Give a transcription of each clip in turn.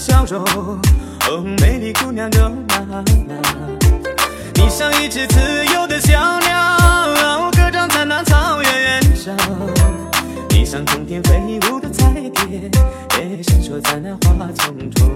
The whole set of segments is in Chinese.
笑容，哦，美丽姑娘哟妈妈。你像一只自由的小鸟，歌唱在那草原上。你像冬天飞舞的彩蝶，闪烁在那花丛中。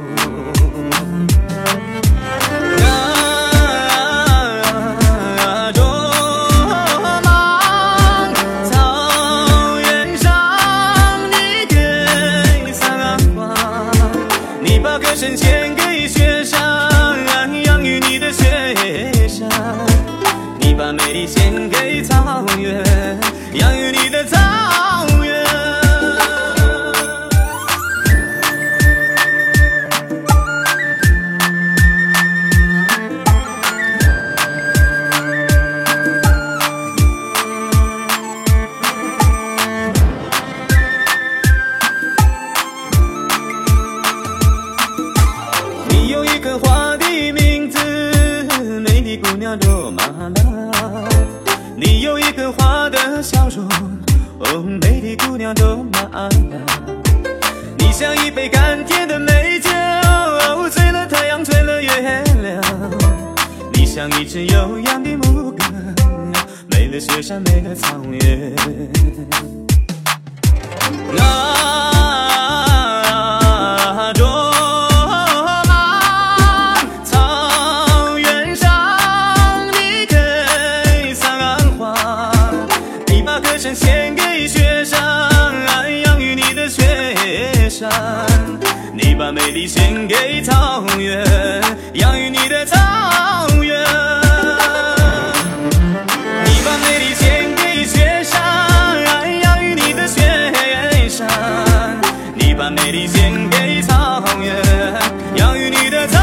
献给草原，养育你的草原。你有一个花的名字，美丽姑娘罗马拉。有花的笑容，哦，美丽姑娘罗马拉。你像一杯甘甜的美酒，醉了太阳，醉了月亮。你像一只悠扬的牧歌，美了雪山，美了草原。啊，美丽献给草原，养育你的草原。你把美丽献给雪山，养育你的雪山。你把美丽献给草原，养育你的草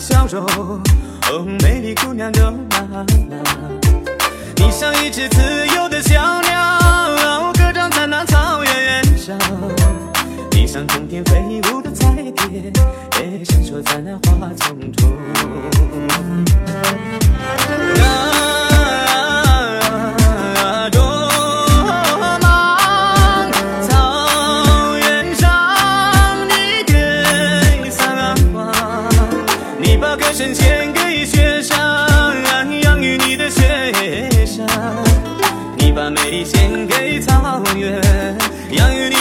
笑容，哦，美丽姑娘罗马拉。你像一只自由的小鸟，歌唱在那草原上。你像冬天飞舞的彩蝶，闪烁在那花丛中。雪山你把美丽献给草原养育你